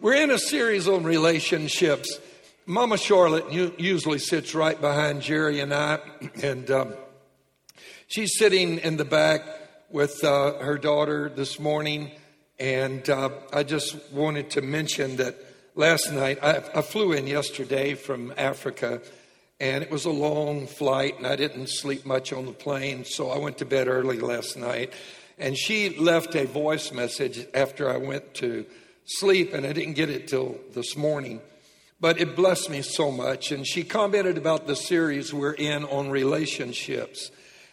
we're in a series on relationships. Mama Charlotte usually sits right behind Jerry and I, and um, she's sitting in the back with uh, her daughter this morning. And uh, I just wanted to mention that last night, I, I flew in yesterday from Africa, and it was a long flight, and I didn't sleep much on the plane, so I went to bed early last night. And she left a voice message after I went to sleep, and I didn't get it till this morning. But it blessed me so much. And she commented about the series we're in on relationships.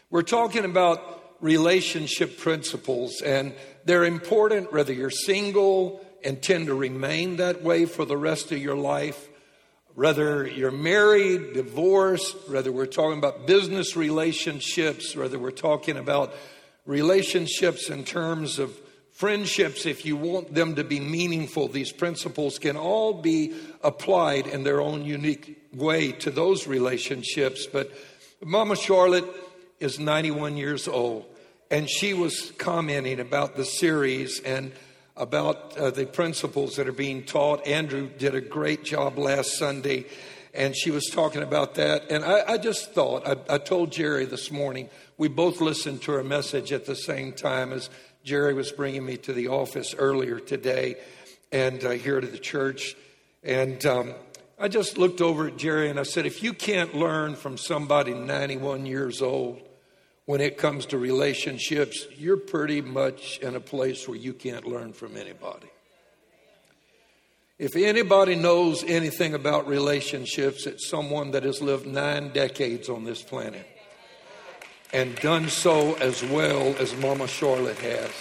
We're talking about relationship principles, and they're important whether you're single, intend to remain that way for the rest of your life, whether you're married, divorced, whether we're talking about business relationships, whether we're talking about relationships in terms of friendships, if you want them to be meaningful, these principles can all be applied in their own unique way to those relationships. But Mama Charlotte is 91 years old, and she was commenting about the series and about uh, the principles that are being taught. Andrew did a great job last Sunday, and she was talking about that. And I, I just thought, I, I told Jerry this morning, we both listened to her message at the same time as Jerry was bringing me to the office earlier today and uh, here to the church. And um, I just looked over at Jerry and I said, if you can't learn from somebody 91 years old when it comes to relationships, you're pretty much in a place where you can't learn from anybody. If anybody knows anything about relationships, it's someone that has lived nine decades on this planet and done so as well as Mama Charlotte has.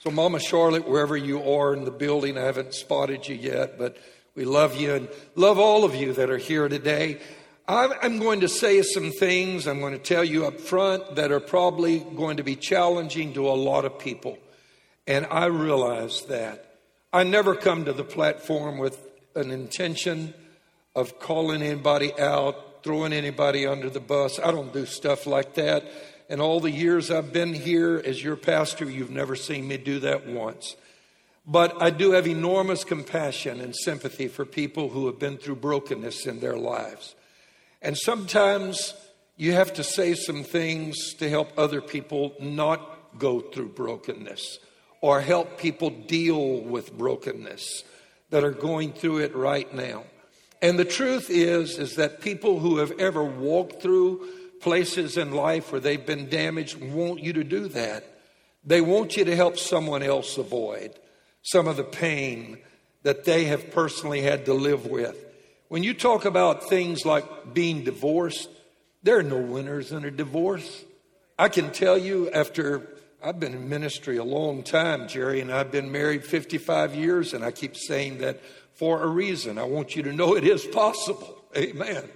So, Mama Charlotte, wherever you are in the building, I haven't spotted you yet, but we love you and love all of you that are here today. I'm going to say some things I'm going to tell you up front that are probably going to be challenging to a lot of people. And I realize that. I never come to the platform with an intention of calling anybody out throwing anybody under the bus. I don't do stuff like that. And all the years I've been here as your pastor, you've never seen me do that once. But I do have enormous compassion and sympathy for people who have been through brokenness in their lives. And sometimes you have to say some things to help other people not go through brokenness or help people deal with brokenness that are going through it right now. And the truth is, is that people who have ever walked through places in life where they've been damaged want you to do that. They want you to help someone else avoid some of the pain that they have personally had to live with. When you talk about things like being divorced, there are no winners in a divorce. I can tell you after I've been in ministry a long time, Jerry, and I've been married 55 years, and I keep saying that for a reason. I want you to know it is possible. Amen.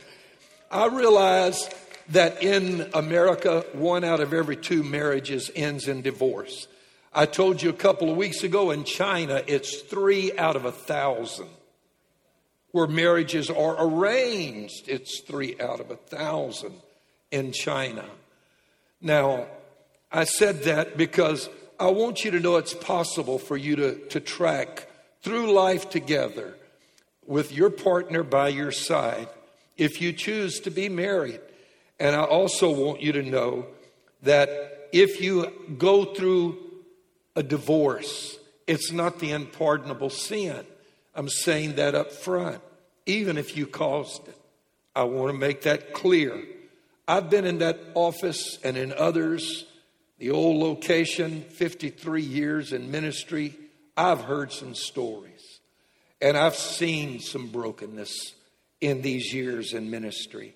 I realize that in America, one out of every two marriages ends in divorce. I told you a couple of weeks ago in China, it's three out of a thousand. Where marriages are arranged, it's three out of a thousand in China. Now, I said that because I want you to know it's possible for you to, to track through life together with your partner by your side if you choose to be married. And I also want you to know that if you go through a divorce, it's not the unpardonable sin. I'm saying that up front, even if you caused it. I want to make that clear. I've been in that office and in others, the old location, 53 years in ministry. I've heard some stories. And I've seen some brokenness in these years in ministry.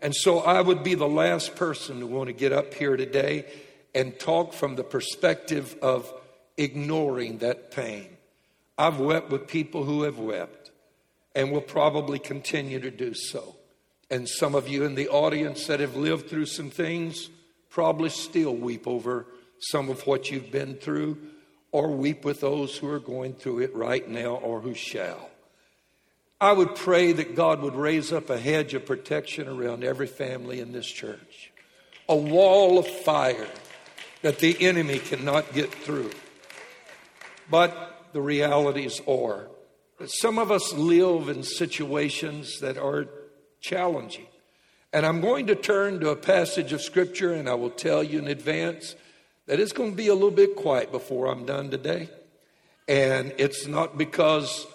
And so I would be the last person to want to get up here today and talk from the perspective of ignoring that pain. I've wept with people who have wept and will probably continue to do so. And some of you in the audience that have lived through some things probably still weep over some of what you've been through or weep with those who are going through it right now or who shall. I would pray that God would raise up a hedge of protection around every family in this church, a wall of fire that the enemy cannot get through. But the realities are. That some of us live in situations that are challenging. And I'm going to turn to a passage of Scripture, and I will tell you in advance that it's going to be a little bit quiet before I'm done today. And it's not because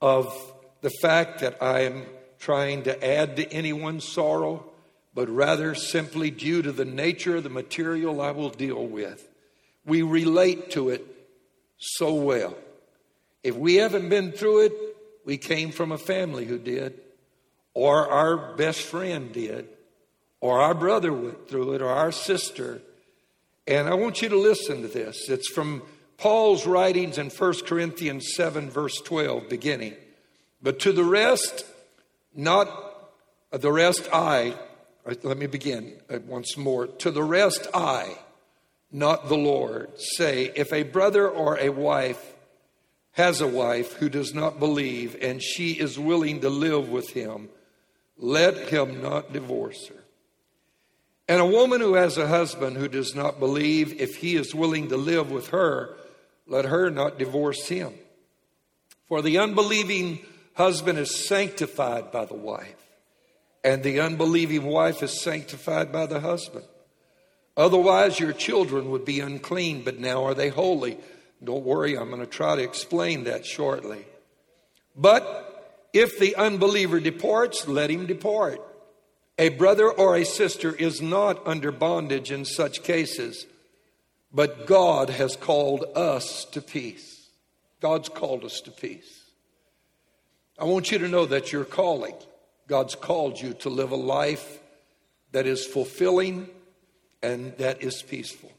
of the fact that I am trying to add to anyone's sorrow, but rather simply due to the nature of the material I will deal with. We relate to it so well. If we haven't been through it, we came from a family who did, or our best friend did, or our brother went through it, or our sister. And I want you to listen to this. It's from Paul's writings in 1 Corinthians 7, verse 12, beginning. But to the rest, not uh, the rest I, let me begin uh, once more. To the rest I, not the Lord, say, if a brother or a wife has a wife who does not believe and she is willing to live with him, let him not divorce her. And a woman who has a husband who does not believe, if he is willing to live with her, let her not divorce him. For the unbelieving husband is sanctified by the wife, and the unbelieving wife is sanctified by the husband. Otherwise, your children would be unclean, but now are they holy. Don't worry, I'm going to try to explain that shortly. But if the unbeliever departs, let him depart. A brother or a sister is not under bondage in such cases, but God has called us to peace. God's called us to peace. I want you to know that you're calling. God's called you to live a life that is fulfilling and that is peaceful.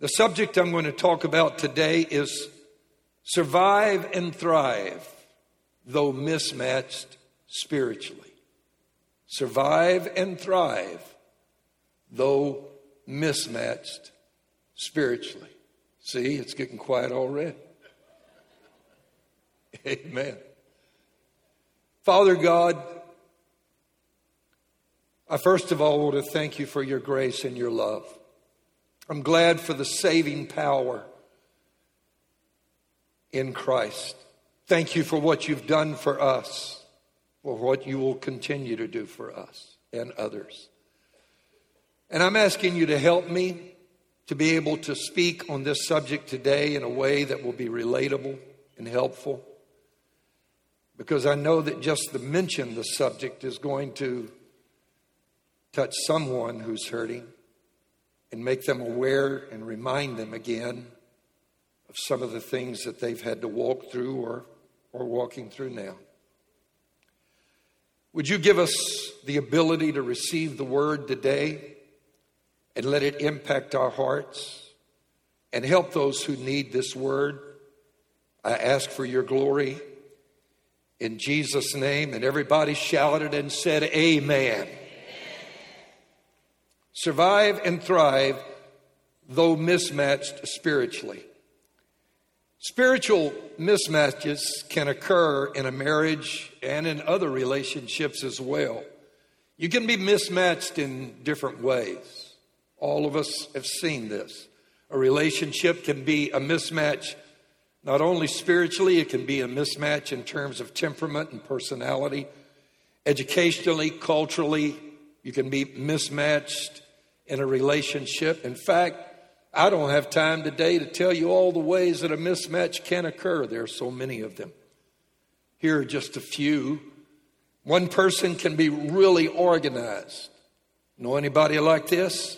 The subject I'm going to talk about today is survive and thrive, though mismatched spiritually. Survive and thrive, though mismatched spiritually. See, it's getting quiet already. Amen. Father God, I first of all want to thank you for your grace and your love. I'm glad for the saving power in Christ. Thank you for what you've done for us, for what you will continue to do for us and others. And I'm asking you to help me to be able to speak on this subject today in a way that will be relatable and helpful. Because I know that just the mention of the subject is going to touch someone who's hurting and make them aware and remind them again of some of the things that they've had to walk through or, or walking through now. Would you give us the ability to receive the word today and let it impact our hearts and help those who need this word? I ask for your glory in Jesus' name. And everybody shouted and said, Amen survive and thrive, though mismatched spiritually. Spiritual mismatches can occur in a marriage and in other relationships as well. You can be mismatched in different ways. All of us have seen this. A relationship can be a mismatch not only spiritually, it can be a mismatch in terms of temperament and personality. Educationally, culturally, you can be mismatched in a relationship. In fact, I don't have time today to tell you all the ways that a mismatch can occur. There are so many of them. Here are just a few. One person can be really organized. Know anybody like this?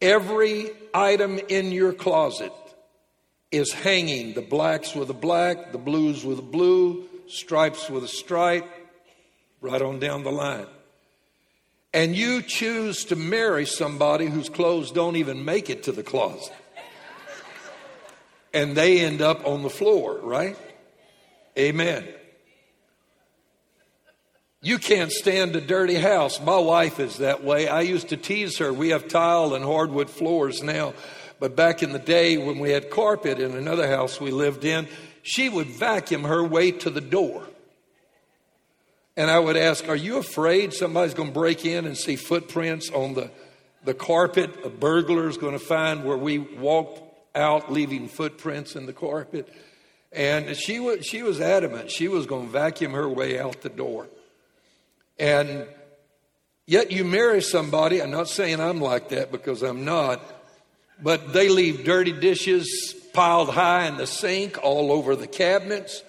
Every item in your closet is hanging the blacks with a black, the blues with a blue, stripes with a stripe, right on down the line and you choose to marry somebody whose clothes don't even make it to the closet. And they end up on the floor, right? Amen. You can't stand a dirty house. My wife is that way. I used to tease her. We have tile and hardwood floors now. But back in the day when we had carpet in another house we lived in, she would vacuum her way to the door. And I would ask, Are you afraid somebody's going to break in and see footprints on the, the carpet? A burglar is going to find where we walked out, leaving footprints in the carpet. And she was, she was adamant she was going to vacuum her way out the door. And yet you marry somebody, I'm not saying I'm like that because I'm not, but they leave dirty dishes piled high in the sink, all over the cabinets,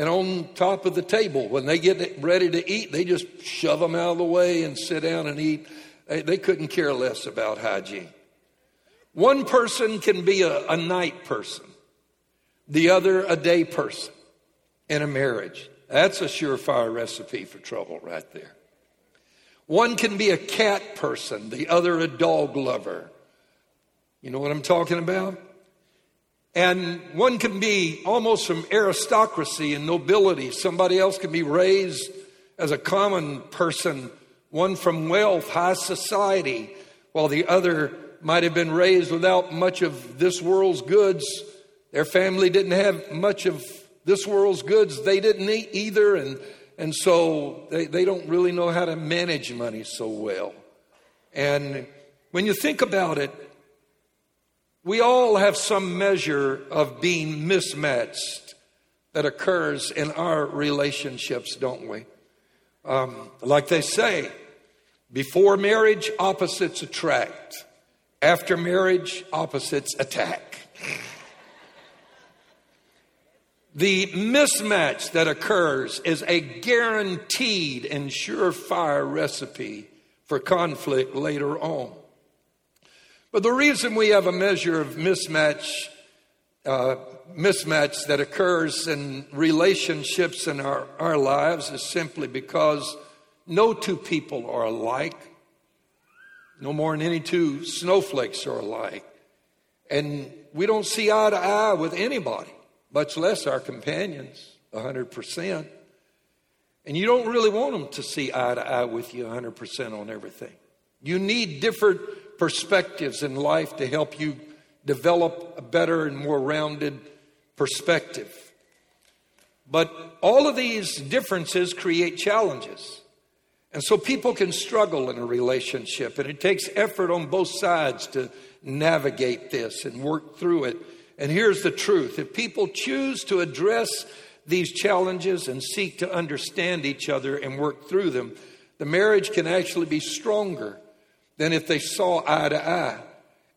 and on top of the table. When they get ready to eat, they just shove them out of the way and sit down and eat. They, couldn't care less about hygiene. One person can be a, a night person the other a day person in a marriage. That's a surefire recipe for trouble right there. One can be a cat person, the other a dog lover. You know what I'm talking about? And one can be almost from aristocracy and nobility. Somebody else can be raised as a common person, one from wealth, high society, while the other might have been raised without much of this world's goods their family didn't have much of this world's goods. They didn't eat either. And, and so they, they don't really know how to manage money so well. And when you think about it, we all have some measure of being mismatched that occurs in our relationships, don't we? Um, like they say, before marriage, opposites attract. After marriage, opposites attack. The mismatch that occurs is a guaranteed and surefire recipe for conflict later on. But the reason we have a measure of mismatch, uh, mismatch that occurs in relationships in our, our lives is simply because no two people are alike, no more than any two snowflakes are alike. And we don't see eye to eye with anybody much less our companions, 100%. And you don't really want them to see eye to eye with you 100% on everything. You need different perspectives in life to help you develop a better and more rounded perspective. But all of these differences create challenges. And so people can struggle in a relationship, and it takes effort on both sides to navigate this and work through it. And here's the truth if people choose to address these challenges and seek to understand each other and work through them, the marriage can actually be stronger than if they saw eye to eye.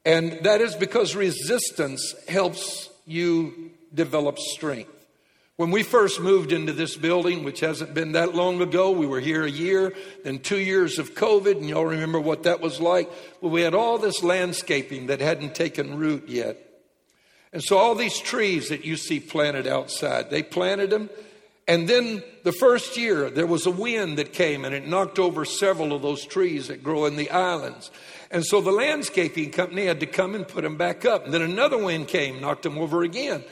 And that is because resistance helps you develop strength. When we first moved into this building, which hasn't been that long ago, we were here a year, then two years of COVID, and y'all remember what that was like? Well, we had all this landscaping that hadn't taken root yet. And so all these trees that you see planted outside, they planted them. And then the first year, there was a wind that came and it knocked over several of those trees that grow in the islands. And so the landscaping company had to come and put them back up. And then another wind came, knocked them over again.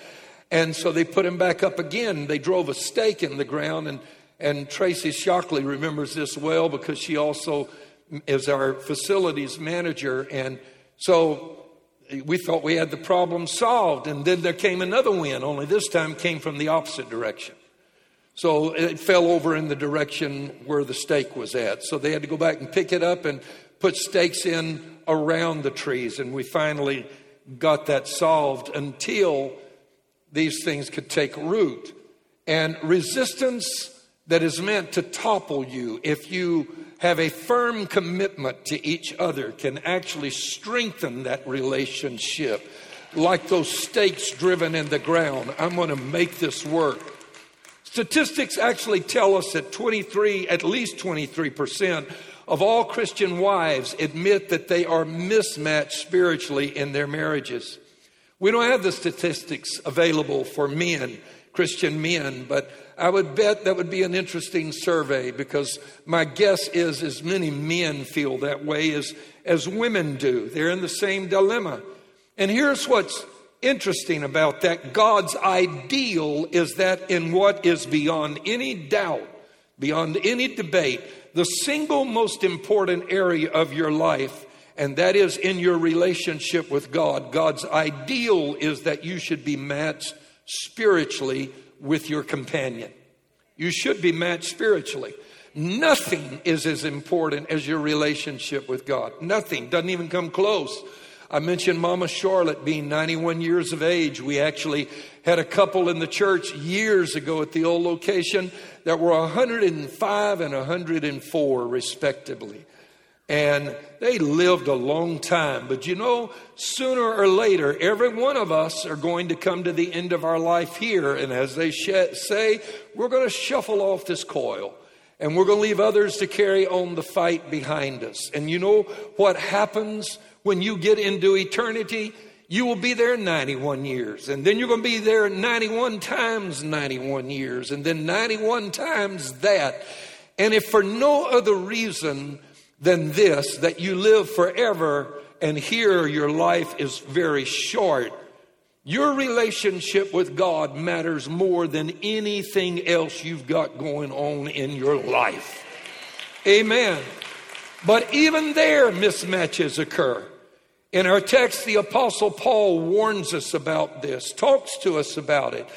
And so they put them back up again. They drove a stake in the ground. And, and Tracy Shockley remembers this well because she also is our facilities manager. And so we thought we had the problem solved. And then there came another wind, only this time came from the opposite direction. So it fell over in the direction where the stake was at. So they had to go back and pick it up and put stakes in around the trees. And we finally got that solved until these things could take root. And resistance that is meant to topple you if you have a firm commitment to each other can actually strengthen that relationship like those stakes driven in the ground. I'm going to make this work. Statistics actually tell us that 23, at least 23% of all Christian wives admit that they are mismatched spiritually in their marriages. We don't have the statistics available for men, Christian men, but I would bet that would be an interesting survey because my guess is as many men feel that way as, as women do. They're in the same dilemma. And here's what's interesting about that God's ideal is that in what is beyond any doubt, beyond any debate, the single most important area of your life, and that is in your relationship with God. God's ideal is that you should be matched spiritually with your companion. You should be matched spiritually. Nothing is as important as your relationship with God. Nothing. Doesn't even come close. I mentioned Mama Charlotte being 91 years of age. We actually had a couple in the church years ago at the old location that were 105 and 104, respectively. And they lived a long time. But you know, sooner or later, every one of us are going to come to the end of our life here. And as they say, we're going to shuffle off this coil and we're going to leave others to carry on the fight behind us. And you know what happens when you get into eternity? You will be there 91 years, and then you're going to be there 91 times 91 years, and then 91 times that. And if for no other reason than this, that you live forever, and here your life is very short, your relationship with God matters more than anything else you've got going on in your life. Amen. But even there, mismatches occur. In our text, the Apostle Paul warns us about this, talks to us about it,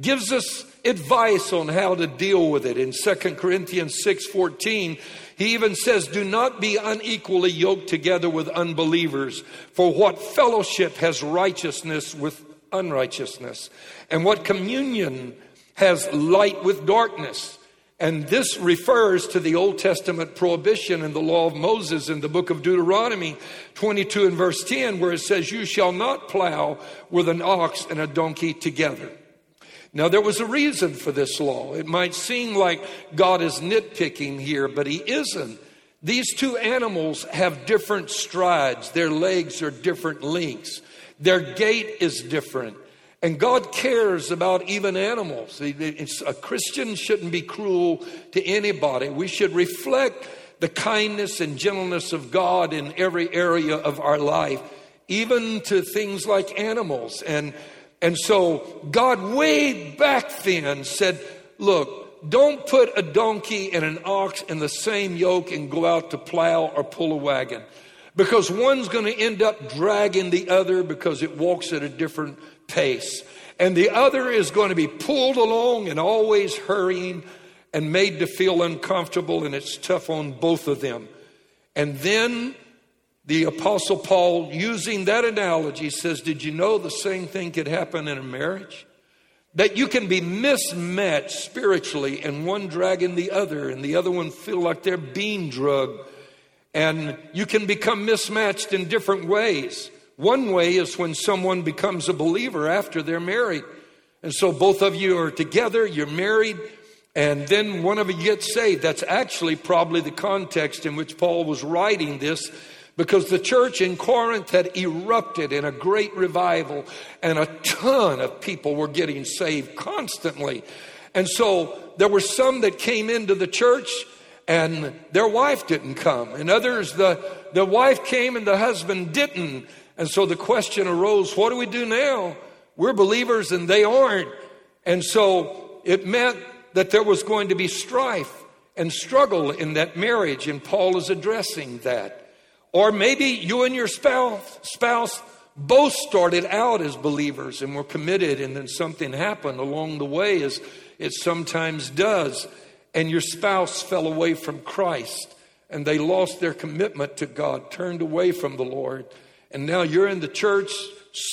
gives us advice on how to deal with it. In 2 Corinthians 6:14, he even says, "Do not be unequally yoked together with unbelievers, for what fellowship has righteousness with unrighteousness. And what communion has light with darkness. And this refers to the Old Testament prohibition in the law of Moses in the book of Deuteronomy 22 and verse 10, where it says, You shall not plow with an ox and a donkey together. Now, there was a reason for this law. It might seem like God is nitpicking here, but He isn't. These two animals have different strides, their legs are different lengths. Their gait is different. And God cares about even animals. A Christian shouldn't be cruel to anybody. We should reflect the kindness and gentleness of God in every area of our life, even to things like animals. And, and so God, way back then, said, Look, don't put a donkey and an ox in the same yoke and go out to plow or pull a wagon because one's going to end up dragging the other because it walks at a different pace. And the other is going to be pulled along and always hurrying and made to feel uncomfortable, and it's tough on both of them. And then the Apostle Paul, using that analogy, says, Did you know the same thing could happen in a marriage? That you can be mismatched spiritually, and one dragging the other, and the other one feel like they're being drugged and you can become mismatched in different ways. One way is when someone becomes a believer after they're married. And so both of you are together, you're married, and then one of you gets saved. That's actually probably the context in which Paul was writing this because the church in Corinth had erupted in a great revival and a ton of people were getting saved constantly. And so there were some that came into the church and their wife didn't come. And others, the, the wife came and the husband didn't. And so the question arose what do we do now? We're believers and they aren't. And so it meant that there was going to be strife and struggle in that marriage, and Paul is addressing that. Or maybe you and your spouse, spouse both started out as believers and were committed, and then something happened along the way, as it sometimes does and your spouse fell away from Christ and they lost their commitment to God, turned away from the Lord, and now you're in the church,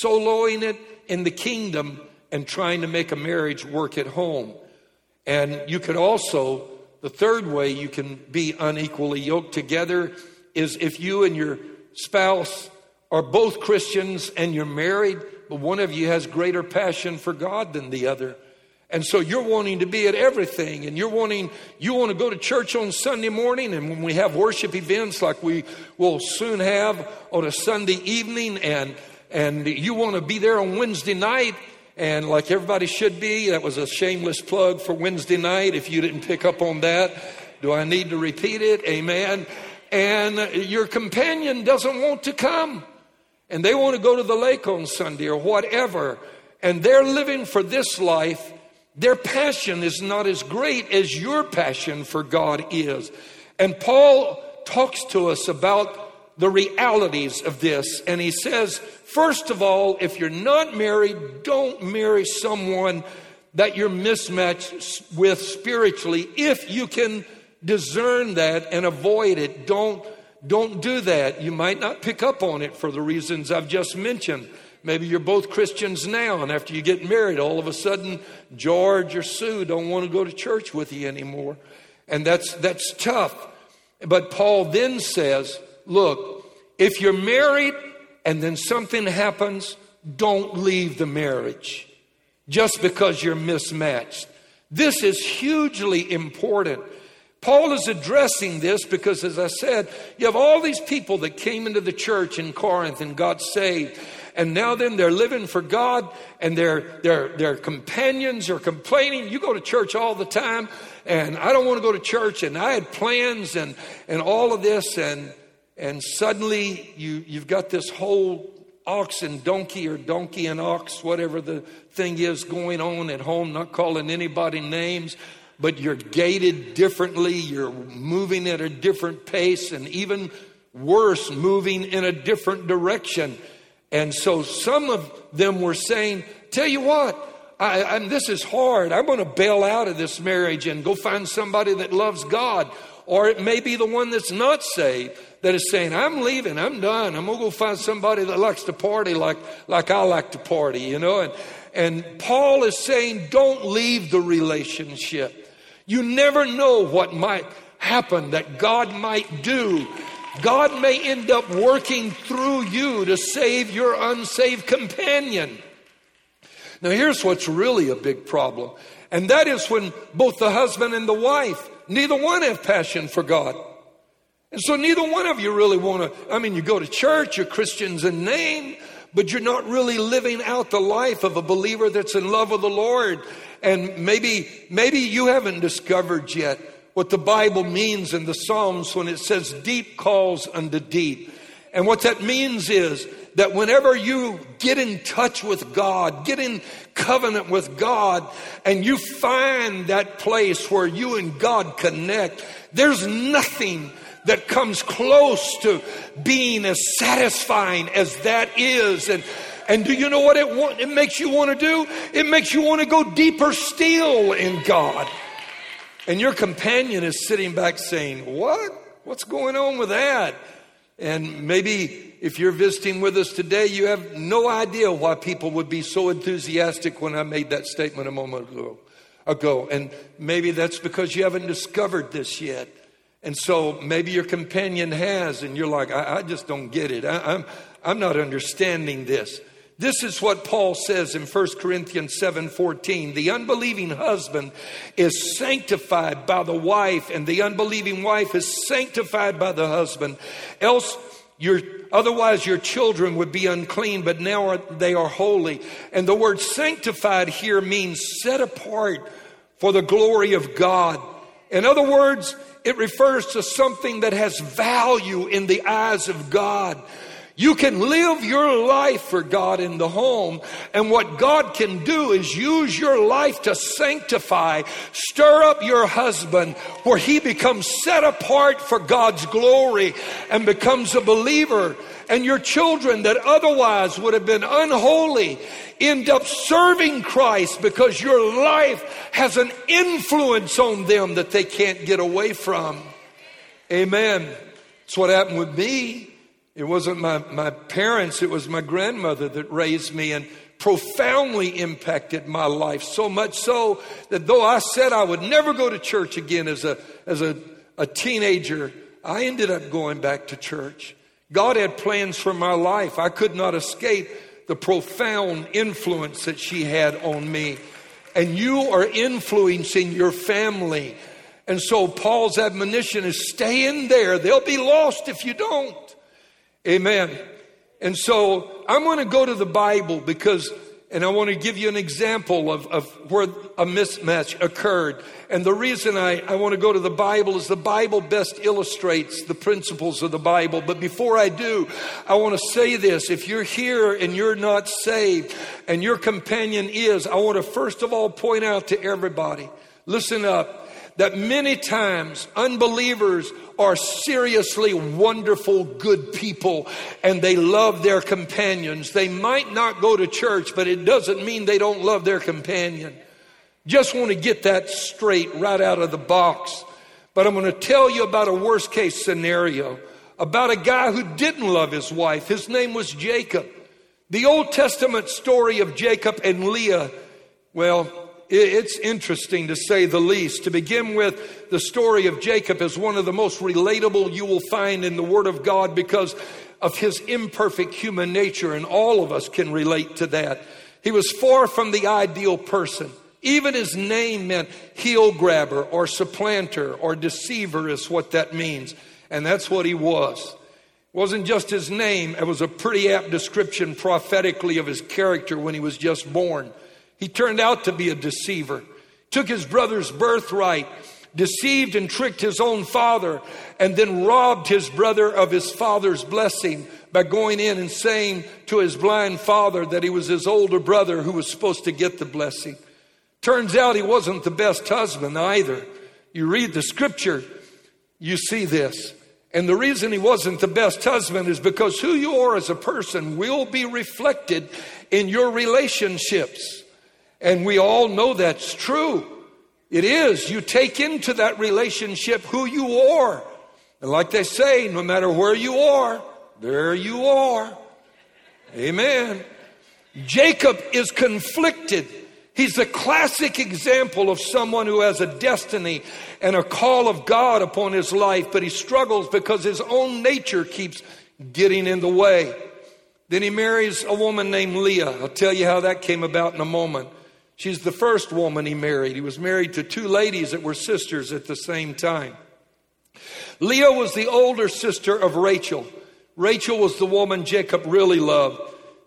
soloing it in the kingdom and trying to make a marriage work at home. And you could also, the third way you can be unequally yoked together is if you and your spouse are both Christians and you're married, but one of you has greater passion for God than the other. And so you're wanting to be at everything and you're wanting, you want to go to church on Sunday morning and when we have worship events like we will soon have on a Sunday evening and, and you want to be there on Wednesday night and like everybody should be, that was a shameless plug for Wednesday night. If you didn't pick up on that, do I need to repeat it? Amen. And your companion doesn't want to come and they want to go to the lake on Sunday or whatever. And they're living for this life their passion is not as great as your passion for God is. And Paul talks to us about the realities of this. And he says, first of all, if you're not married, don't marry someone that you're mismatched with spiritually. If you can discern that and avoid it, don't, don't do that. You might not pick up on it for the reasons I've just mentioned. Maybe you're both Christians now, and after you get married, all of a sudden George or Sue don't want to go to church with you anymore. And that's, that's tough. But Paul then says, look, if you're married and then something happens, don't leave the marriage just because you're mismatched. This is hugely important. Paul is addressing this because, as I said, you have all these people that came into the church in Corinth and got saved. And now then they're living for God and their, their, their companions are complaining. You go to church all the time and I don't want to go to church and I had plans and, and all of this and, and suddenly you, you've got this whole ox and donkey or donkey and ox, whatever the thing is going on at home, not calling anybody names but you're gaited differently, you're moving at a different pace, and even worse, moving in a different direction. And so some of them were saying, Tell you what, I, this is hard. I'm going to bail out of this marriage and go find somebody that loves God. Or it may be the one that's not saved that is saying, I'm leaving, I'm done. I'm going to go find somebody that likes to party like, like I like to party, you know. And, and Paul is saying, don't leave the relationship. You never know what might happen that God might do. God may end up working through you to save your unsaved companion. Now, here's what's really a big problem, and that is when both the husband and the wife, neither one have passion for God. And so, neither one of you really want to. I mean, you go to church, you're Christians in name, but you're not really living out the life of a believer that's in love with the Lord. And maybe, maybe you haven't discovered yet what the Bible means in the Psalms when it says deep calls unto deep. And what that means is that whenever you get in touch with God, get in covenant with God, and you find that place where you and God connect, there's nothing that comes close to being as satisfying as that is. And and do you know what it, it makes you want to do? It makes you want to go deeper still in God. And your companion is sitting back saying, What? What's going on with that? And maybe if you're visiting with us today, you have no idea why people would be so enthusiastic when I made that statement a moment ago. ago. And maybe that's because you haven't discovered this yet. And so maybe your companion has, and you're like, I, I just don't get it. I, I'm, I'm not understanding this. This is what Paul says in 1 Corinthians 7:14. The unbelieving husband is sanctified by the wife and the unbelieving wife is sanctified by the husband. Else your otherwise your children would be unclean, but now are, they are holy. And the word sanctified here means set apart for the glory of God. In other words, it refers to something that has value in the eyes of God. You can live your life for God in the home, and what God can do is use your life to sanctify, stir up your husband where he becomes set apart for God's glory and becomes a believer. And your children that otherwise would have been unholy end up serving Christ because your life has an influence on them that they can't get away from. Amen. That's what happened with me. It wasn't my, my parents, it was my grandmother that raised me and profoundly impacted my life. So much so that though I said I would never go to church again as a, as a, a teenager, I ended up going back to church. God had plans for my life. I could not escape the profound influence that she had on me. And you are influencing your family. And so Paul's admonition is stay in there. They'll be lost if you don't. Amen. And so I'm going to go to the Bible because, and I want to give you an example of, of where a mismatch occurred. And the reason I, I want to go to the Bible is the Bible best illustrates the principles of the Bible. But before I do, I want to say this. If you're here and you're not saved and your companion is, I want to first of all point out to everybody, listen up that many times unbelievers are seriously wonderful, good people and they love their companions. They might not go to church, but it doesn't mean they don't love their companion. Just want to get that straight right out of the box. But I'm going to tell you about a worst case scenario about a guy who didn't love his wife. His name was Jacob. The Old Testament story of Jacob and Leah, well, it's interesting to say the least. To begin with, the story of Jacob is one of the most relatable you will find in the Word of God because of his imperfect human nature, and all of us can relate to that. He was far from the ideal person. Even his name meant heel grabber or supplanter or deceiver, is what that means. And that's what he was. It wasn't just his name, it was a pretty apt description prophetically of his character when he was just born. He turned out to be a deceiver, took his brother's birthright, deceived and tricked his own father, and then robbed his brother of his father's blessing by going in and saying to his blind father that he was his older brother who was supposed to get the blessing. Turns out he wasn't the best husband either. You read the scripture, you see this. And the reason he wasn't the best husband is because who you are as a person will be reflected in your relationships. And we all know that's true. It is. You take into that relationship who you are. And like they say, no matter where you are, there you are. Amen. Jacob is conflicted. He's a classic example of someone who has a destiny and a call of God upon his life, but he struggles because his own nature keeps getting in the way. Then he marries a woman named Leah. I'll tell you how that came about in a moment. She's the first woman he married. He was married to two ladies that were sisters at the same time. Leah was the older sister of Rachel. Rachel was the woman Jacob really loved.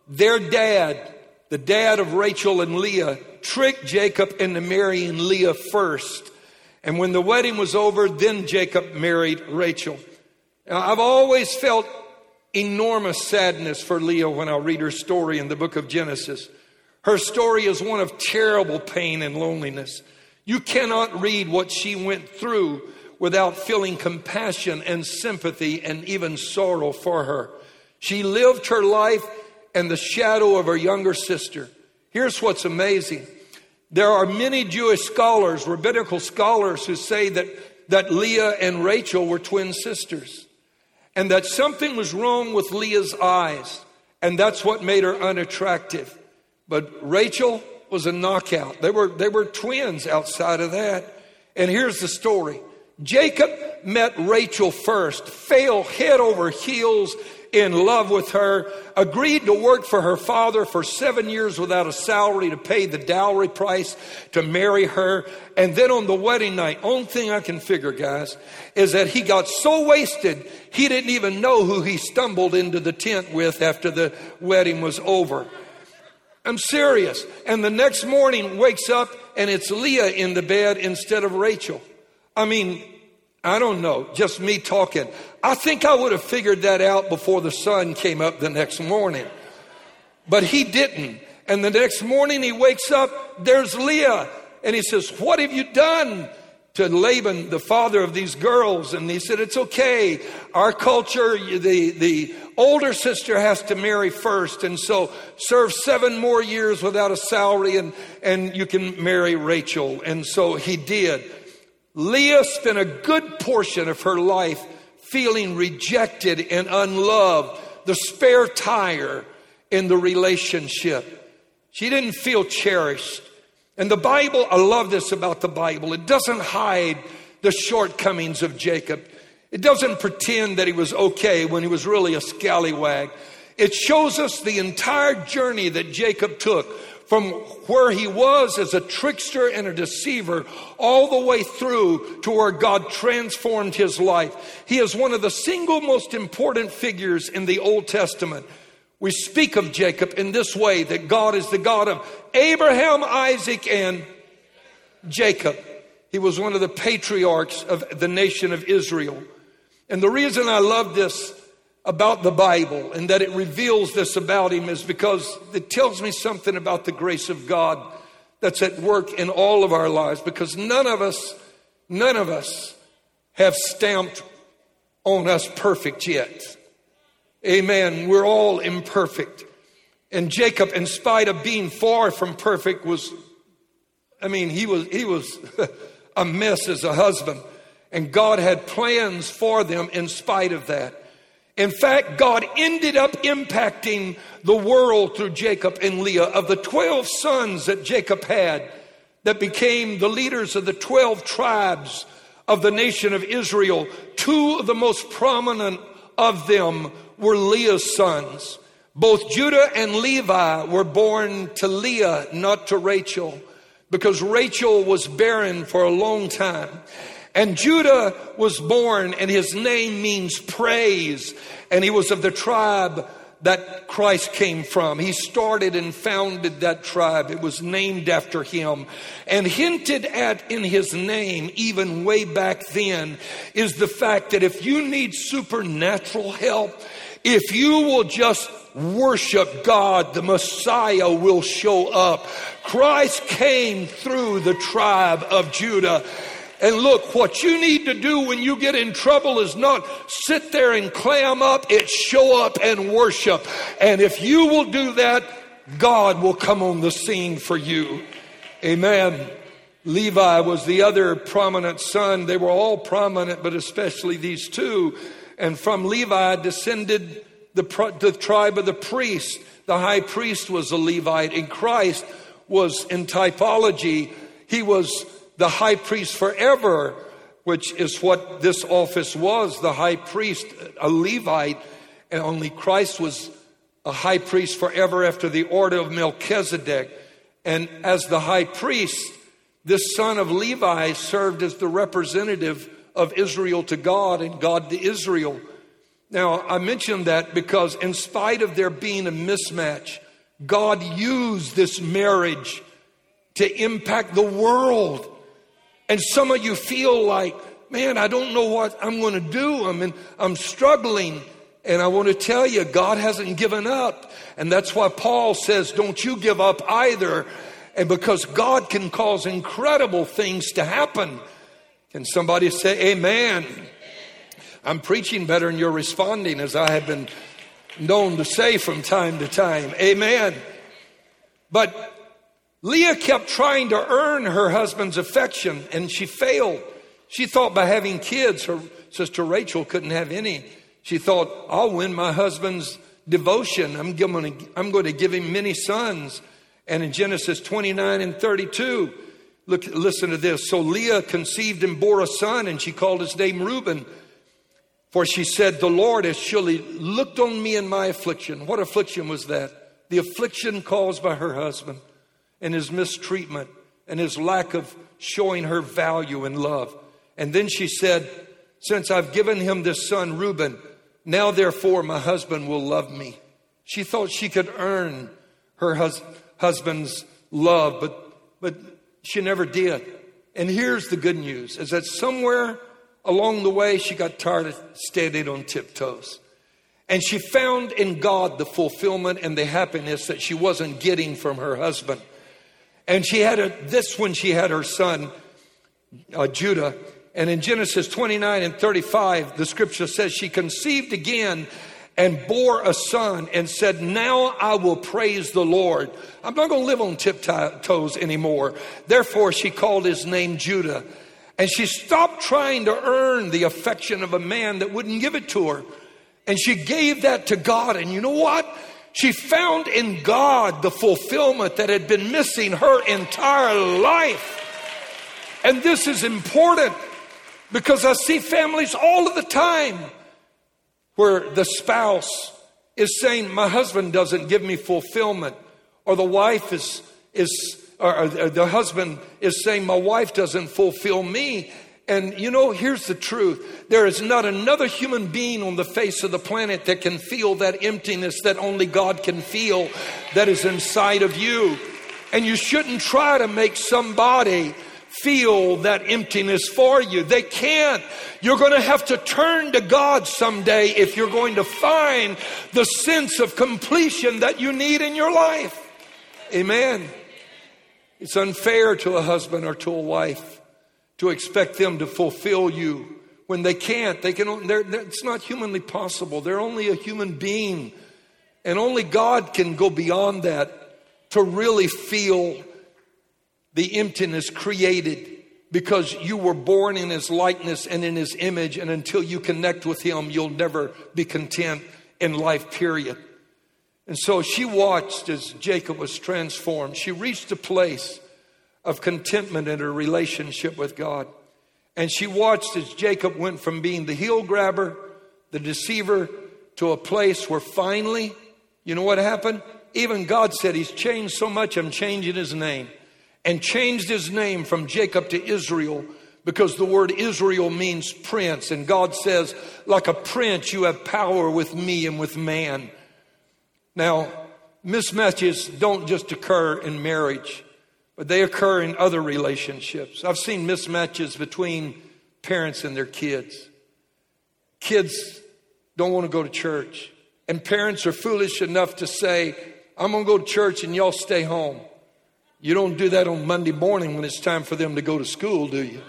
Their dad, the dad of Rachel and Leah, tricked Jacob into marrying Leah first. And when the wedding was over, then Jacob married Rachel. Now, I've always felt enormous sadness for Leah when I read her story in the book of Genesis. Her story is one of terrible pain and loneliness. You cannot read what she went through without feeling compassion and sympathy and even sorrow for her. She lived her life in the shadow of her younger sister. Here's what's amazing. There are many Jewish scholars, rabbinical scholars, who say that, that Leah and Rachel were twin sisters and that something was wrong with Leah's eyes, and that's what made her unattractive. But Rachel was a knockout. They were, they were twins outside of that. And here's the story Jacob met Rachel first, fell head over heels in love with her, agreed to work for her father for seven years without a salary to pay the dowry price to marry her. And then on the wedding night, only thing I can figure, guys, is that he got so wasted, he didn't even know who he stumbled into the tent with after the wedding was over. I'm serious. And the next morning wakes up and it's Leah in the bed instead of Rachel. I mean, I don't know, just me talking. I think I would have figured that out before the sun came up the next morning. But he didn't. And the next morning he wakes up, there's Leah. And he says, What have you done? To Laban, the father of these girls, and he said, It's okay. Our culture, the, the older sister has to marry first, and so serve seven more years without a salary, and, and you can marry Rachel. And so he did. Leah spent a good portion of her life feeling rejected and unloved, the spare tire in the relationship. She didn't feel cherished. And the Bible, I love this about the Bible. It doesn't hide the shortcomings of Jacob. It doesn't pretend that he was okay when he was really a scallywag. It shows us the entire journey that Jacob took from where he was as a trickster and a deceiver all the way through to where God transformed his life. He is one of the single most important figures in the Old Testament. We speak of Jacob in this way that God is the God of Abraham, Isaac, and Jacob. He was one of the patriarchs of the nation of Israel. And the reason I love this about the Bible and that it reveals this about him is because it tells me something about the grace of God that's at work in all of our lives because none of us, none of us have stamped on us perfect yet. Amen. We're all imperfect. And Jacob, in spite of being far from perfect, was, I mean, he was, he was a mess as a husband. And God had plans for them in spite of that. In fact, God ended up impacting the world through Jacob and Leah. Of the 12 sons that Jacob had, that became the leaders of the 12 tribes of the nation of Israel, two of the most prominent of them were Leah's sons. Both Judah and Levi were born to Leah, not to Rachel, because Rachel was barren for a long time. And Judah was born, and his name means praise, and he was of the tribe that Christ came from. He started and founded that tribe. It was named after him. And hinted at in his name, even way back then, is the fact that if you need supernatural help, if you will just worship God, the Messiah will show up. Christ came through the tribe of Judah. And look, what you need to do when you get in trouble is not sit there and clam up, it's show up and worship. And if you will do that, God will come on the scene for you. Amen. Levi was the other prominent son. They were all prominent, but especially these two. And from Levi descended the, the tribe of the priest. The high priest was a Levite, and Christ was in typology. He was the high priest forever, which is what this office was the high priest, a Levite, and only Christ was a high priest forever after the order of Melchizedek. And as the high priest, this son of Levi served as the representative of Israel to God and God to Israel. Now, I mention that because, in spite of there being a mismatch, God used this marriage to impact the world and some of you feel like, man, I don't know what I'm going to do. I mean, I'm struggling. And I want to tell you, God hasn't given up. And that's why Paul says, don't you give up either. And because God can cause incredible things to happen. Can somebody say amen? I'm preaching better and you're responding as I have been known to say from time to time. Amen. But Leah kept trying to earn her husband's affection and she failed. She thought by having kids, her sister Rachel couldn't have any. She thought, I'll win my husband's devotion. I'm going, to, I'm going to give him many sons. And in Genesis 29 and 32, look, listen to this. So Leah conceived and bore a son, and she called his name Reuben. For she said, The Lord has surely looked on me in my affliction. What affliction was that? The affliction caused by her husband and his mistreatment and his lack of showing her value and love. And then she said, Since I've given him this son, Reuben, now therefore my husband will love me. She thought she could earn her hus- husband's love, but, but she never did. And here's the good news is that somewhere along the way she got tired of standing on tiptoes. And she found in God the fulfillment and the happiness that she wasn't getting from her husband. And she had a, this when she had her son, uh, Judah. And in Genesis 29 and 35, the scripture says she conceived again and bore a son and said, Now I will praise the Lord. I'm not going to live on tiptoes anymore. Therefore, she called his name Judah. And she stopped trying to earn the affection of a man that wouldn't give it to her. And she gave that to God. And you know what? She found in God the fulfillment that had been missing her entire life. And this is important because I see families all of the time where the spouse is saying, My husband doesn't give me fulfillment, or the wife is, is or the husband is saying, My wife doesn't fulfill me. And you know, here's the truth there is not another human being on the face of the planet that can feel that emptiness that only God can feel that is inside of you. And you shouldn't try to make somebody feel that emptiness for you. They can't. You're going to have to turn to God someday if you're going to find the sense of completion that you need in your life. Amen. It's unfair to a husband or to a wife to expect them to fulfill you when they can't. They can. They're, they're, it's not humanly possible. They're only a human being, and only God can go beyond that to really feel the emptiness created because you were born in his likeness and in his image. And until you connect with him, you'll never be content in life, period. And so she watched as Jacob was transformed. She reached a place of contentment in her relationship with God. And she watched as Jacob went from being the heel grabber, the deceiver, to a place where finally, you know what happened? Even God said, He's changed so much, I'm changing His name and changed his name from Jacob to Israel because the word Israel means prince. And God says, like a prince, you have power with me and with man. Now, mismatches don't just occur in marriage, but they occur in other relationships. I've seen mismatches between parents and their kids. Kids don't want to go to church, and parents are foolish enough to say, I'm going to go to church and y'all stay home. You don't do that on Monday morning when it's time for them to go to school, do you?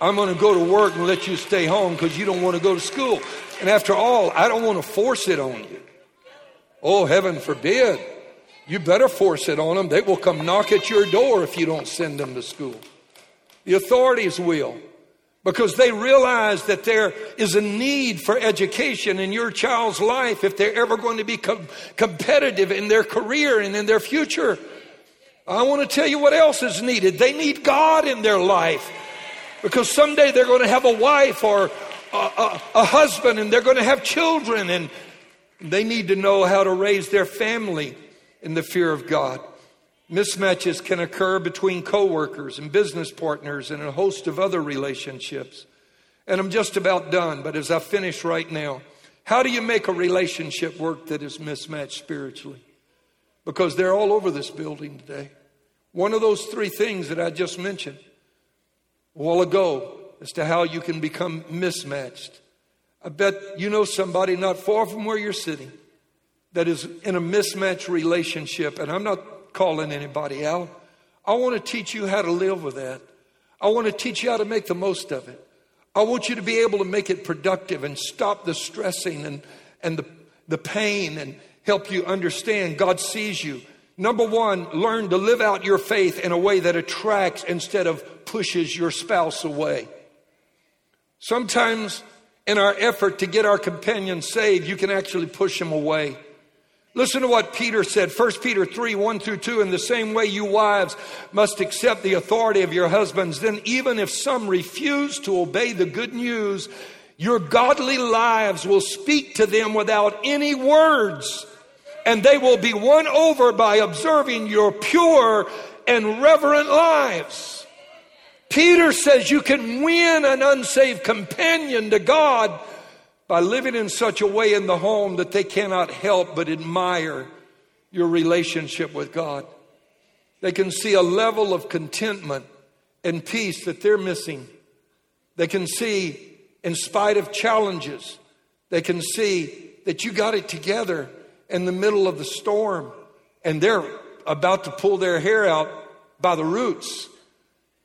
I'm going to go to work and let you stay home because you don't want to go to school. And after all, I don't want to force it on you. Oh, heaven forbid. You better force it on them. They will come knock at your door if you don't send them to school. The authorities will because they realize that there is a need for education in your child's life if they're ever going to be com- competitive in their career and in their future. I want to tell you what else is needed. They need God in their life because someday they're going to have a wife or a, a, a husband and they're going to have children and they need to know how to raise their family in the fear of God. Mismatches can occur between coworkers and business partners and a host of other relationships. And I'm just about done, but as I finish right now, how do you make a relationship work that is mismatched spiritually? because they're all over this building today. One of those three things that I just mentioned a while ago as to how you can become mismatched. I bet you know somebody not far from where you're sitting that is in a mismatched relationship, and I'm not calling anybody out. I want to teach you how to live with that. I want to teach you how to make the most of it. I want you to be able to make it productive and stop the stressing and, and the, the pain and, help you understand God sees you. Number one, learn to live out your faith in a way that attracts instead of pushes your spouse away. Sometimes, in our effort to get our companion saved, you can actually push him away. Listen to what Peter said, 1 Peter 3 1 through 2. In the same way, you wives must accept the authority of your husbands. Then, even if some refuse to obey the good news, your godly lives will speak to them without any words and they will be won over by observing your pure and reverent lives. Peter says you can win an unsaved companion to God by living in such a way in the home that they cannot help but admire your relationship with God. They can see a level of contentment and peace that they're missing. They can see, in spite of challenges, they can see that you got it together in the middle of the storm and they're about to pull their hair out by the roots.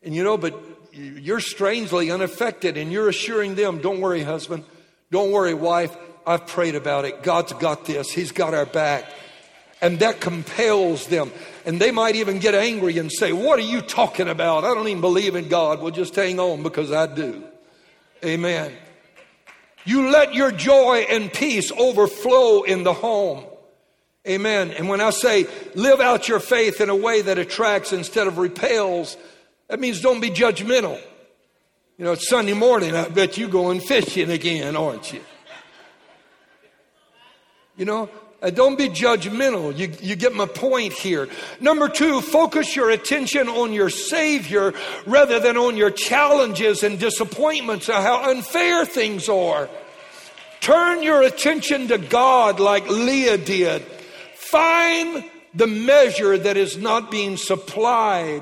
And you know, but you're strangely unaffected and you're assuring them, don't worry, husband, don't worry, wife, I've prayed about it. God's got this, He's got our back. And that compels them. And they might even get angry and say, What are you talking about? I don't even believe in God. Well, just hang on because I do. Amen. You let your joy and peace overflow in the home. Amen. And when I say live out your faith in a way that attracts instead of repels, that means don't be judgmental. You know, it's Sunday morning. I bet you're going fishing again, aren't you? You know, uh, don't be judgmental. You, you get my point here. Number two, focus your attention on your Savior rather than on your challenges and disappointments or how unfair things are. Turn your attention to God like Leah did. Find the measure that is not being supplied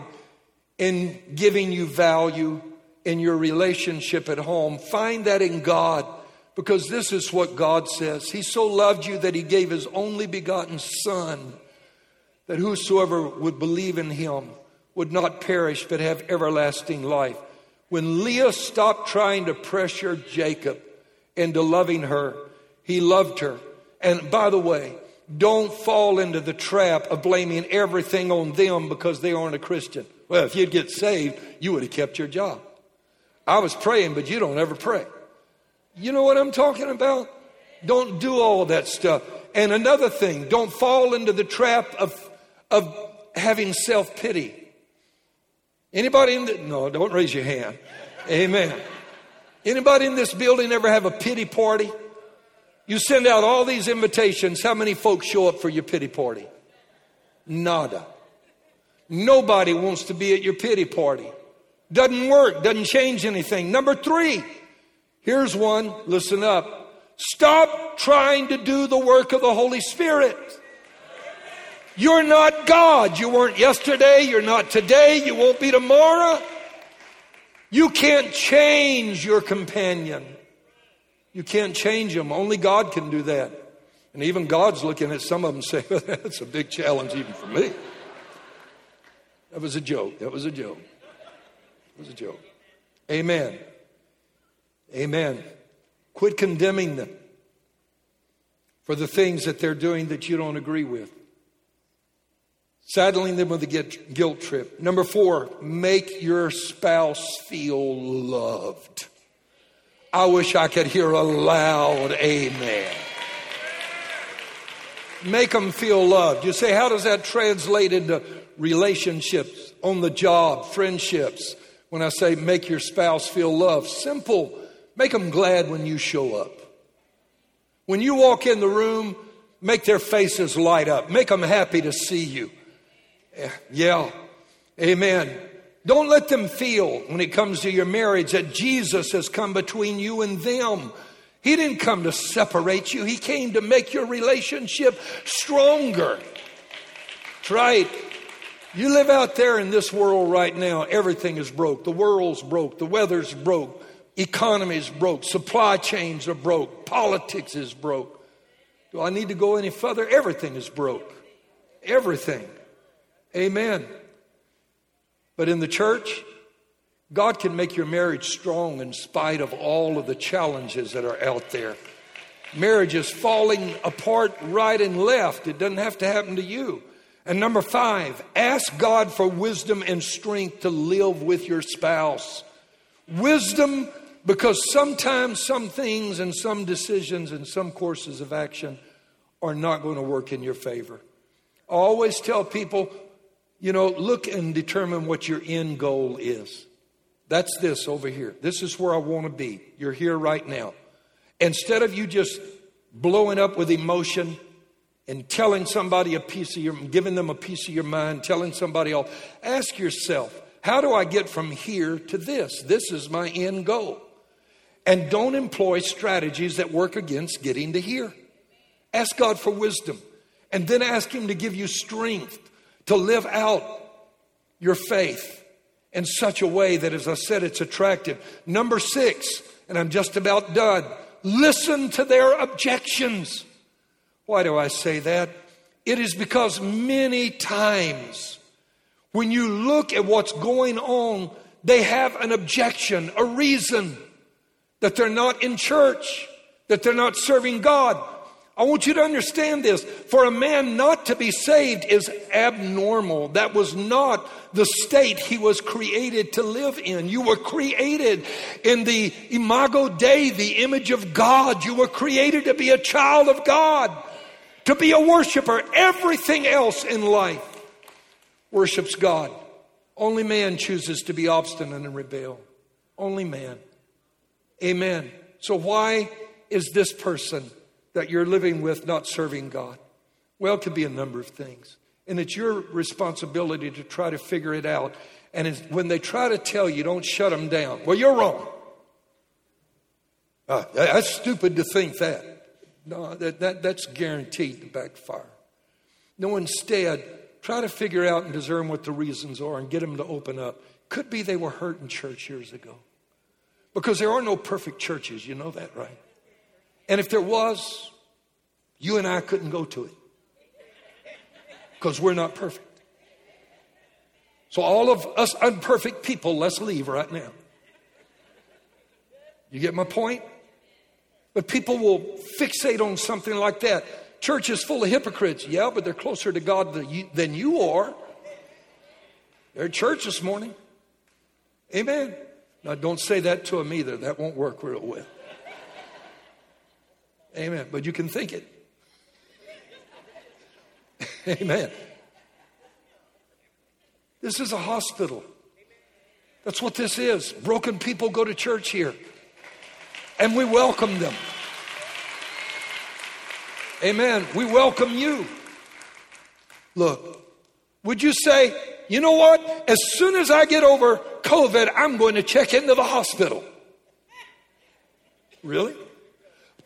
in giving you value in your relationship at home. Find that in God because this is what God says. He so loved you that he gave his only begotten Son, that whosoever would believe in him would not perish but have everlasting life. When Leah stopped trying to pressure Jacob into loving her, he loved her. And by the way, don't fall into the trap of blaming everything on them because they aren't a Christian. Well, if you'd get saved, you would have kept your job. I was praying, but you don't ever pray. You know what I'm talking about? Don't do all that stuff. And another thing, don't fall into the trap of, of having self pity. Anybody in the, no, don't raise your hand. Amen. Anybody in this building ever have a pity party? You send out all these invitations. How many folks show up for your pity party? Nada. Nobody wants to be at your pity party. Doesn't work, doesn't change anything. Number three, here's one, listen up. Stop trying to do the work of the Holy Spirit. You're not God. You weren't yesterday. You're not today. You won't be tomorrow. You can't change your companion. You can't change them. Only God can do that. And even God's looking at some of them saying, that's a big challenge even for me. That was a joke. That was a joke. It was a joke. Amen. Amen. Quit condemning them for the things that they're doing that you don't agree with. Saddling them with a guilt trip. Number four, make your spouse feel loved. I wish I could hear a loud amen. Make them feel loved. You say, how does that translate into relationships, on the job, friendships? When I say make your spouse feel loved, simple. Make them glad when you show up. When you walk in the room, make their faces light up. Make them happy to see you. Eh, yeah. Amen. Don't let them feel when it comes to your marriage that Jesus has come between you and them. He didn't come to separate you, He came to make your relationship stronger. That's right. You live out there in this world right now, everything is broke. The world's broke, the weather's broke, economy's broke, supply chains are broke, politics is broke. Do I need to go any further? Everything is broke. Everything. Amen. But in the church, God can make your marriage strong in spite of all of the challenges that are out there. Marriage is falling apart right and left. It doesn't have to happen to you. And number five, ask God for wisdom and strength to live with your spouse. Wisdom, because sometimes some things and some decisions and some courses of action are not going to work in your favor. I always tell people you know, look and determine what your end goal is. That's this over here. This is where I want to be. You're here right now. Instead of you just blowing up with emotion and telling somebody a piece of your, giving them a piece of your mind, telling somebody else, ask yourself, how do I get from here to this? This is my end goal. And don't employ strategies that work against getting to here. Ask God for wisdom and then ask Him to give you strength to live out your faith in such a way that, as I said, it's attractive. Number six, and I'm just about done, listen to their objections. Why do I say that? It is because many times when you look at what's going on, they have an objection, a reason that they're not in church, that they're not serving God. I want you to understand this. For a man not to be saved is abnormal. That was not the state he was created to live in. You were created in the imago Dei, the image of God. You were created to be a child of God, to be a worshiper. Everything else in life worships God. Only man chooses to be obstinate and rebel. Only man. Amen. So why is this person that you're living with not serving God? Well, it could be a number of things. And it's your responsibility to try to figure it out. And when they try to tell you, don't shut them down. Well, you're wrong. Uh, that's stupid to think that. No, that, that, that's guaranteed to backfire. No, instead, try to figure out and discern what the reasons are and get them to open up. Could be they were hurt in church years ago. Because there are no perfect churches, you know that, right? And if there was, you and I couldn't go to it because we're not perfect. So, all of us unperfect people, let's leave right now. You get my point? But people will fixate on something like that. Church is full of hypocrites. Yeah, but they're closer to God than you, than you are. They're at church this morning. Amen. Now, don't say that to them either. That won't work real well. Amen. But you can think it. Amen. This is a hospital. That's what this is. Broken people go to church here. And we welcome them. Amen. We welcome you. Look, would you say, you know what? As soon as I get over COVID, I'm going to check into the hospital. Really?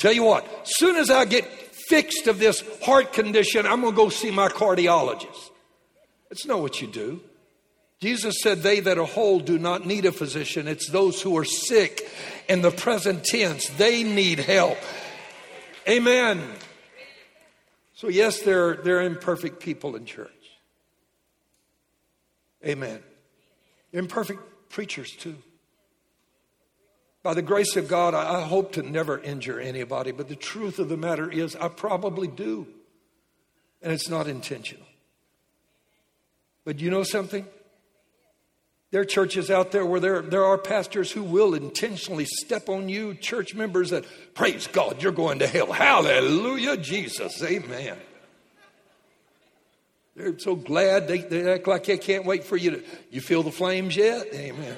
tell you what, as soon as I get fixed of this heart condition, I'm going to go see my cardiologist. That's not what you do. Jesus said, They that are whole do not need a physician. It's those who are sick in the present tense. They need help. Amen. So, yes, there, there are imperfect people in church. Amen. Imperfect preachers, too. By the grace of God, I hope to never injure anybody, but the truth of the matter is, I probably do. And it's not intentional. But you know something? There are churches out there where there, there are pastors who will intentionally step on you, church members that, praise God, you're going to hell. Hallelujah, Jesus. Amen. They're so glad they, they act like they can't wait for you to. You feel the flames yet? Amen.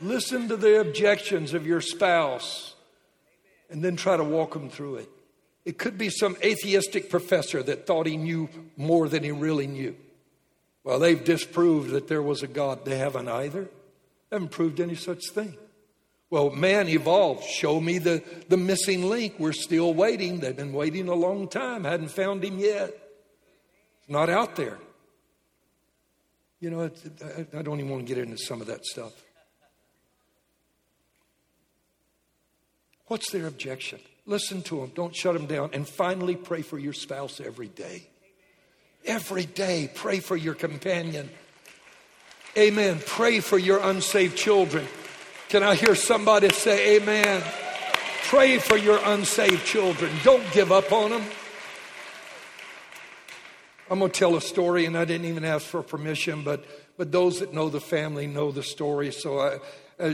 Listen to the objections of your spouse and then try to walk them through it. It could be some atheistic professor that thought he knew more than he really knew. Well, they've disproved that there was a God. They haven't either. They haven't proved any such thing. Well, man evolved. Show me the, the missing link. We're still waiting. They've been waiting a long time, hadn't found him yet. It's not out there. You know, I don't even want to get into some of that stuff. What's their objection? Listen to them. Don't shut them down. And finally, pray for your spouse every day. Every day, pray for your companion. Amen. Pray for your unsaved children. Can I hear somebody say, Amen? Pray for your unsaved children. Don't give up on them. I'm going to tell a story, and I didn't even ask for permission, but, but those that know the family know the story. So I, uh,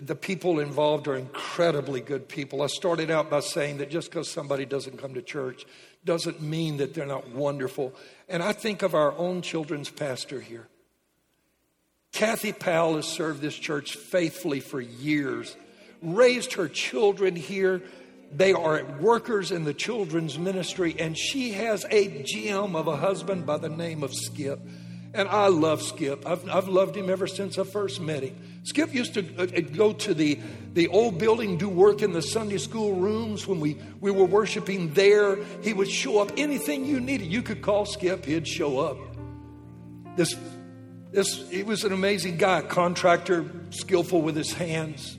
the people involved are incredibly good people. I started out by saying that just because somebody doesn't come to church doesn't mean that they're not wonderful. And I think of our own children's pastor here. Kathy Powell has served this church faithfully for years, raised her children here. They are workers in the children's ministry, and she has a gem of a husband by the name of Skip. And I love Skip. I've, I've loved him ever since I first met him. Skip used to uh, uh, go to the, the old building, do work in the Sunday school rooms when we, we were worshiping there. He would show up. Anything you needed, you could call Skip, he'd show up. This, this, he was an amazing guy, contractor, skillful with his hands.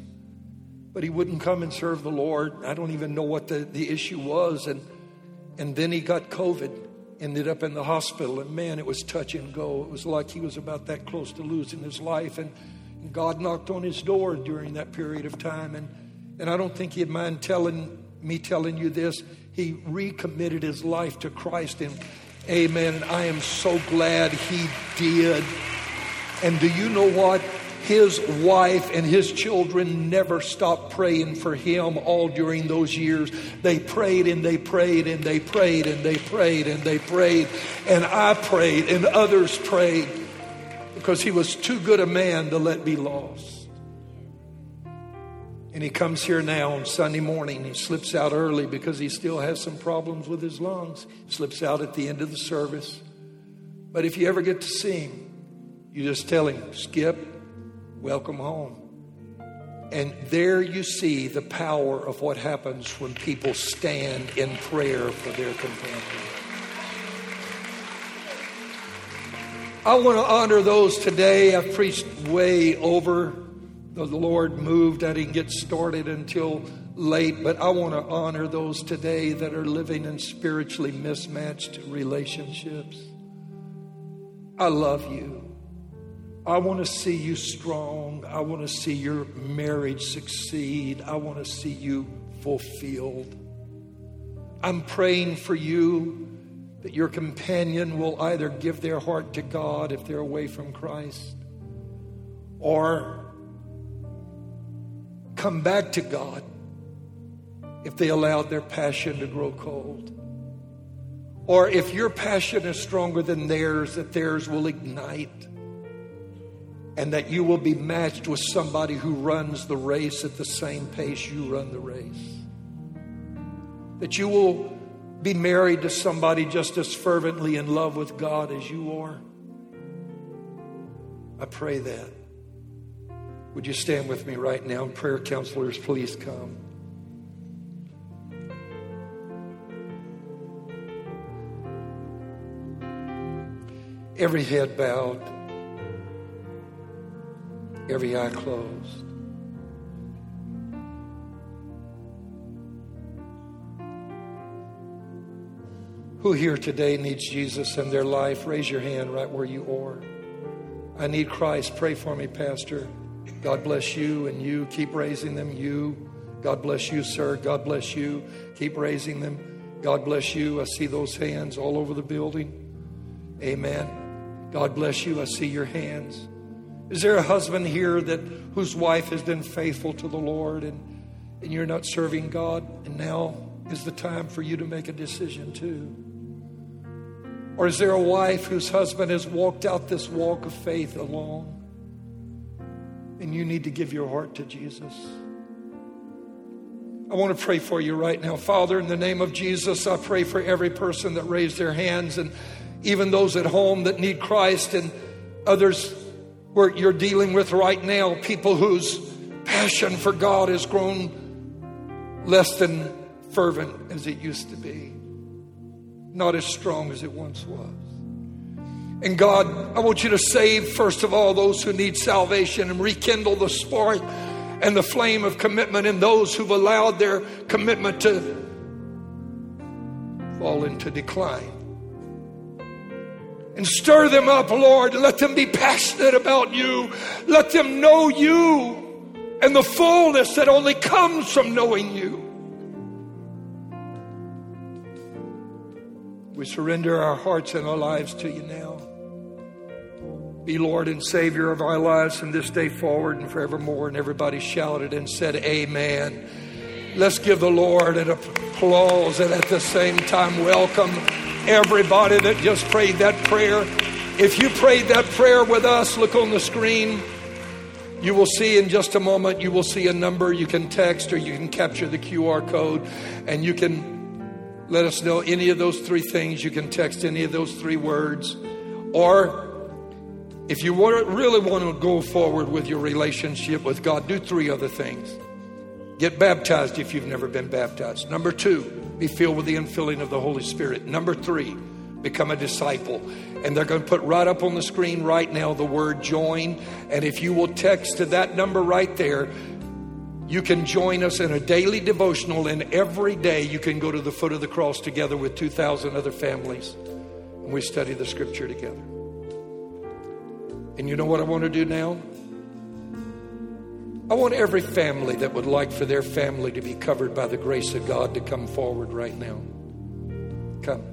But he wouldn't come and serve the Lord. I don't even know what the, the issue was. And, and then he got COVID ended up in the hospital, and man, it was touch and go. It was like he was about that close to losing his life, and, God knocked on his door during that period of time. And, and I don't think he'd mind telling me telling you this. He recommitted his life to Christ, and amen. And I am so glad he did. And do you know what? His wife and his children never stopped praying for him all during those years. They prayed and they prayed and they prayed and they prayed and they prayed. And I prayed and others prayed because he was too good a man to let be lost. And he comes here now on Sunday morning. He slips out early because he still has some problems with his lungs. He Slips out at the end of the service. But if you ever get to see him, you just tell him, Skip, welcome home. And there you see the power of what happens when people stand in prayer for their companion. I want to honor those today. I've preached way over. The Lord moved. I didn't get started until late, but I want to honor those today that are living in spiritually mismatched relationships. I love you. I want to see you strong. I want to see your marriage succeed. I want to see you fulfilled. I'm praying for you that your companion will either give their heart to God if they're away from Christ or come back to God if they allowed their passion to grow cold. Or if your passion is stronger than theirs, that theirs will ignite and that you will be matched with somebody who runs the race at the same pace you run the race. That you will be married to somebody just as fervently in love with God as you are. I pray that. Would you stand with me right now? Prayer counselors, please come. Every head bowed, every eye closed. Who here today needs Jesus in their life? Raise your hand right where you are. I need Christ. Pray for me, Pastor. God bless you and you. Keep raising them. You. God bless you, sir. God bless you. Keep raising them. God bless you. I see those hands all over the building. Amen. God bless you. I see your hands. Is there a husband here that whose wife has been faithful to the Lord and, and you're not serving God? And now is the time for you to make a decision too. Or is there a wife whose husband has walked out this walk of faith alone? and you need to give your heart to Jesus. I want to pray for you right now. Father, in the name of Jesus, I pray for every person that raised their hands and even those at home that need Christ and others where you're dealing with right now, people whose passion for God has grown less than fervent as it used to be, not as strong as it once was. And God, I want you to save, first of all, those who need salvation and rekindle the spark and the flame of commitment in those who've allowed their commitment to fall into decline. And stir them up, Lord. Let them be passionate about you. Let them know you and the fullness that only comes from knowing you. We surrender our hearts and our lives to you now. Be Lord and Savior of our lives from this day forward and forevermore. And everybody shouted and said, Amen. Let's give the Lord an applause and at the same time welcome everybody that just prayed that prayer. If you prayed that prayer with us, look on the screen. You will see in just a moment, you will see a number you can text or you can capture the QR code and you can let us know any of those three things. You can text any of those three words. Or if you really want to go forward with your relationship with God, do three other things. Get baptized if you've never been baptized. Number two, be filled with the infilling of the Holy Spirit. Number three, become a disciple. And they're going to put right up on the screen right now the word join. And if you will text to that number right there, you can join us in a daily devotional, and every day you can go to the foot of the cross together with 2,000 other families. And we study the scripture together. And you know what I want to do now? I want every family that would like for their family to be covered by the grace of God to come forward right now. Come.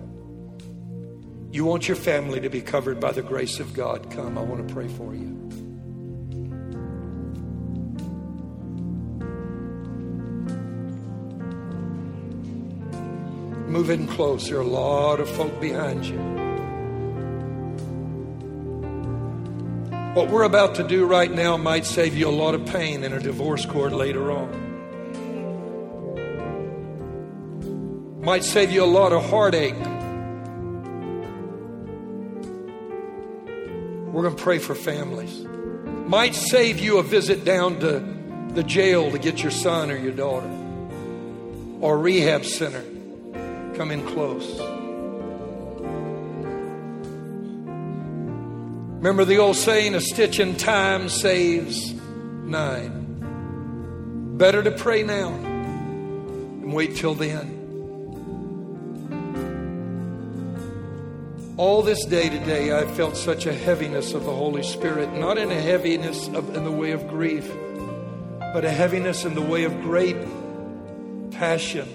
You want your family to be covered by the grace of God? Come. I want to pray for you. Move in close. There are a lot of folk behind you. What we're about to do right now might save you a lot of pain in a divorce court later on. Might save you a lot of heartache. We're going to pray for families. Might save you a visit down to the jail to get your son or your daughter or rehab center. Come in close. Remember the old saying, a stitch in time saves nine. Better to pray now and wait till then. All this day today, I felt such a heaviness of the Holy Spirit, not in a heaviness of, in the way of grief, but a heaviness in the way of great passion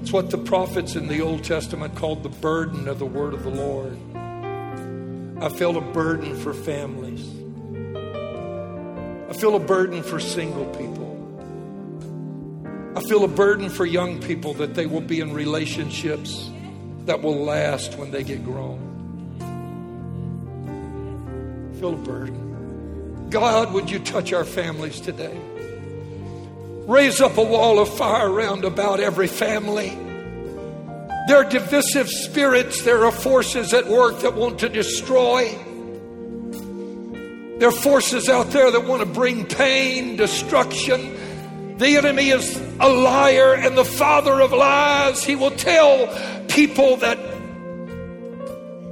It's what the prophets in the Old Testament called the burden of the word of the Lord. I feel a burden for families. I feel a burden for single people. I feel a burden for young people that they will be in relationships that will last when they get grown. I feel a burden. God, would you touch our families today? Raise up a wall of fire round about every family. There are divisive spirits, there are forces at work that want to destroy. There are forces out there that want to bring pain, destruction. The enemy is a liar and the father of lies. He will tell people that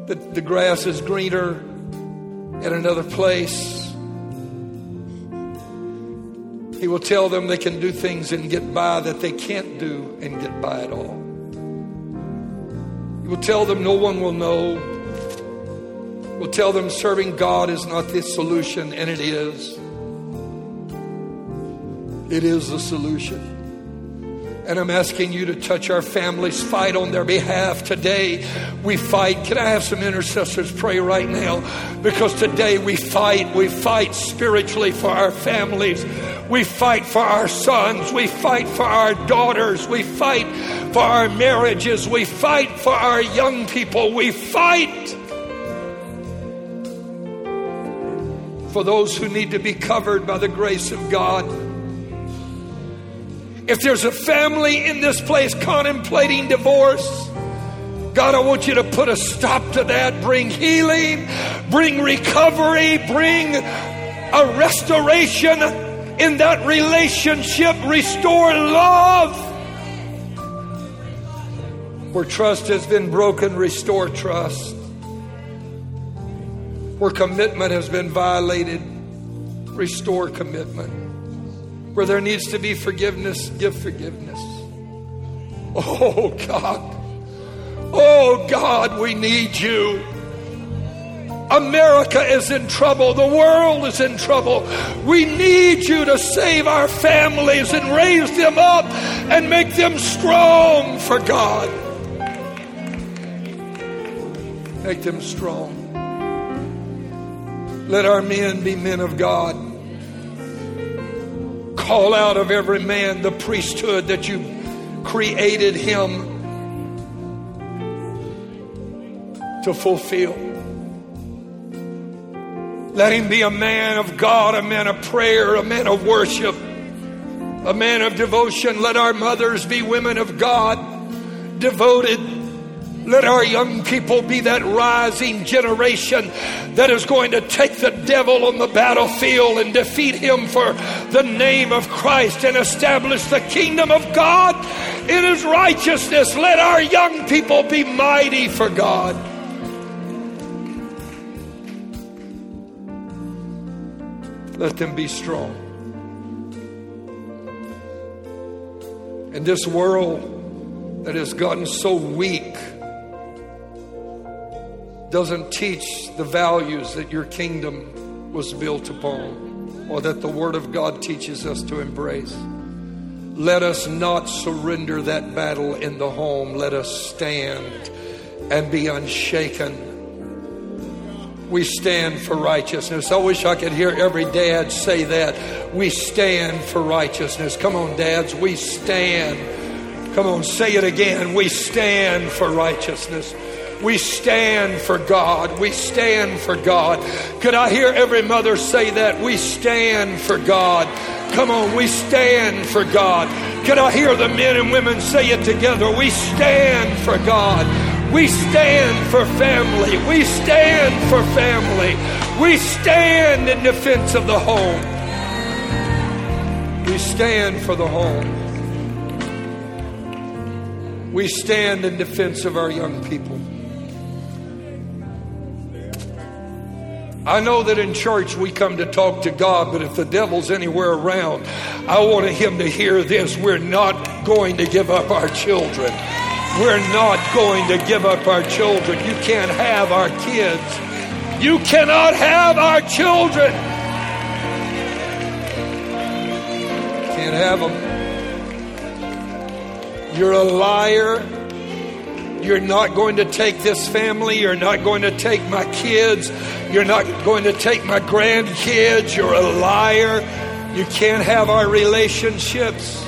the, the grass is greener at another place. He will tell them they can do things and get by that they can't do and get by at all. He will tell them no one will know. He will tell them serving God is not the solution, and it is. It is the solution. And I'm asking you to touch our families, fight on their behalf today. We fight. Can I have some intercessors pray right now? Because today we fight. We fight spiritually for our families. We fight for our sons. We fight for our daughters. We fight for our marriages. We fight for our young people. We fight for those who need to be covered by the grace of God. If there's a family in this place contemplating divorce, God, I want you to put a stop to that. Bring healing, bring recovery, bring a restoration in that relationship. Restore love. Where trust has been broken, restore trust. Where commitment has been violated, restore commitment. Where there needs to be forgiveness, give forgiveness. Oh God. Oh God, we need you. America is in trouble. The world is in trouble. We need you to save our families and raise them up and make them strong for God. Make them strong. Let our men be men of God call out of every man the priesthood that you created him to fulfill. Let him be a man of God, a man of prayer, a man of worship, a man of devotion. Let our mothers be women of God, devoted let our young people be that rising generation that is going to take the devil on the battlefield and defeat him for the name of Christ and establish the kingdom of God in his righteousness. Let our young people be mighty for God. Let them be strong. In this world that has gotten so weak, doesn't teach the values that your kingdom was built upon or that the Word of God teaches us to embrace. Let us not surrender that battle in the home. Let us stand and be unshaken. We stand for righteousness. I wish I could hear every dad say that. We stand for righteousness. Come on, dads, we stand. Come on, say it again. We stand for righteousness. We stand for God. We stand for God. Could I hear every mother say that? We stand for God. Come on, we stand for God. Could I hear the men and women say it together? We stand for God. We stand for family. We stand for family. We stand in defense of the home. We stand for the home. We stand in defense of our young people. I know that in church we come to talk to God, but if the devil's anywhere around, I want him to hear this. We're not going to give up our children. We're not going to give up our children. You can't have our kids. You cannot have our children. Can't have them. You're a liar. You're not going to take this family. You're not going to take my kids. You're not going to take my grandkids. You're a liar. You can't have our relationships.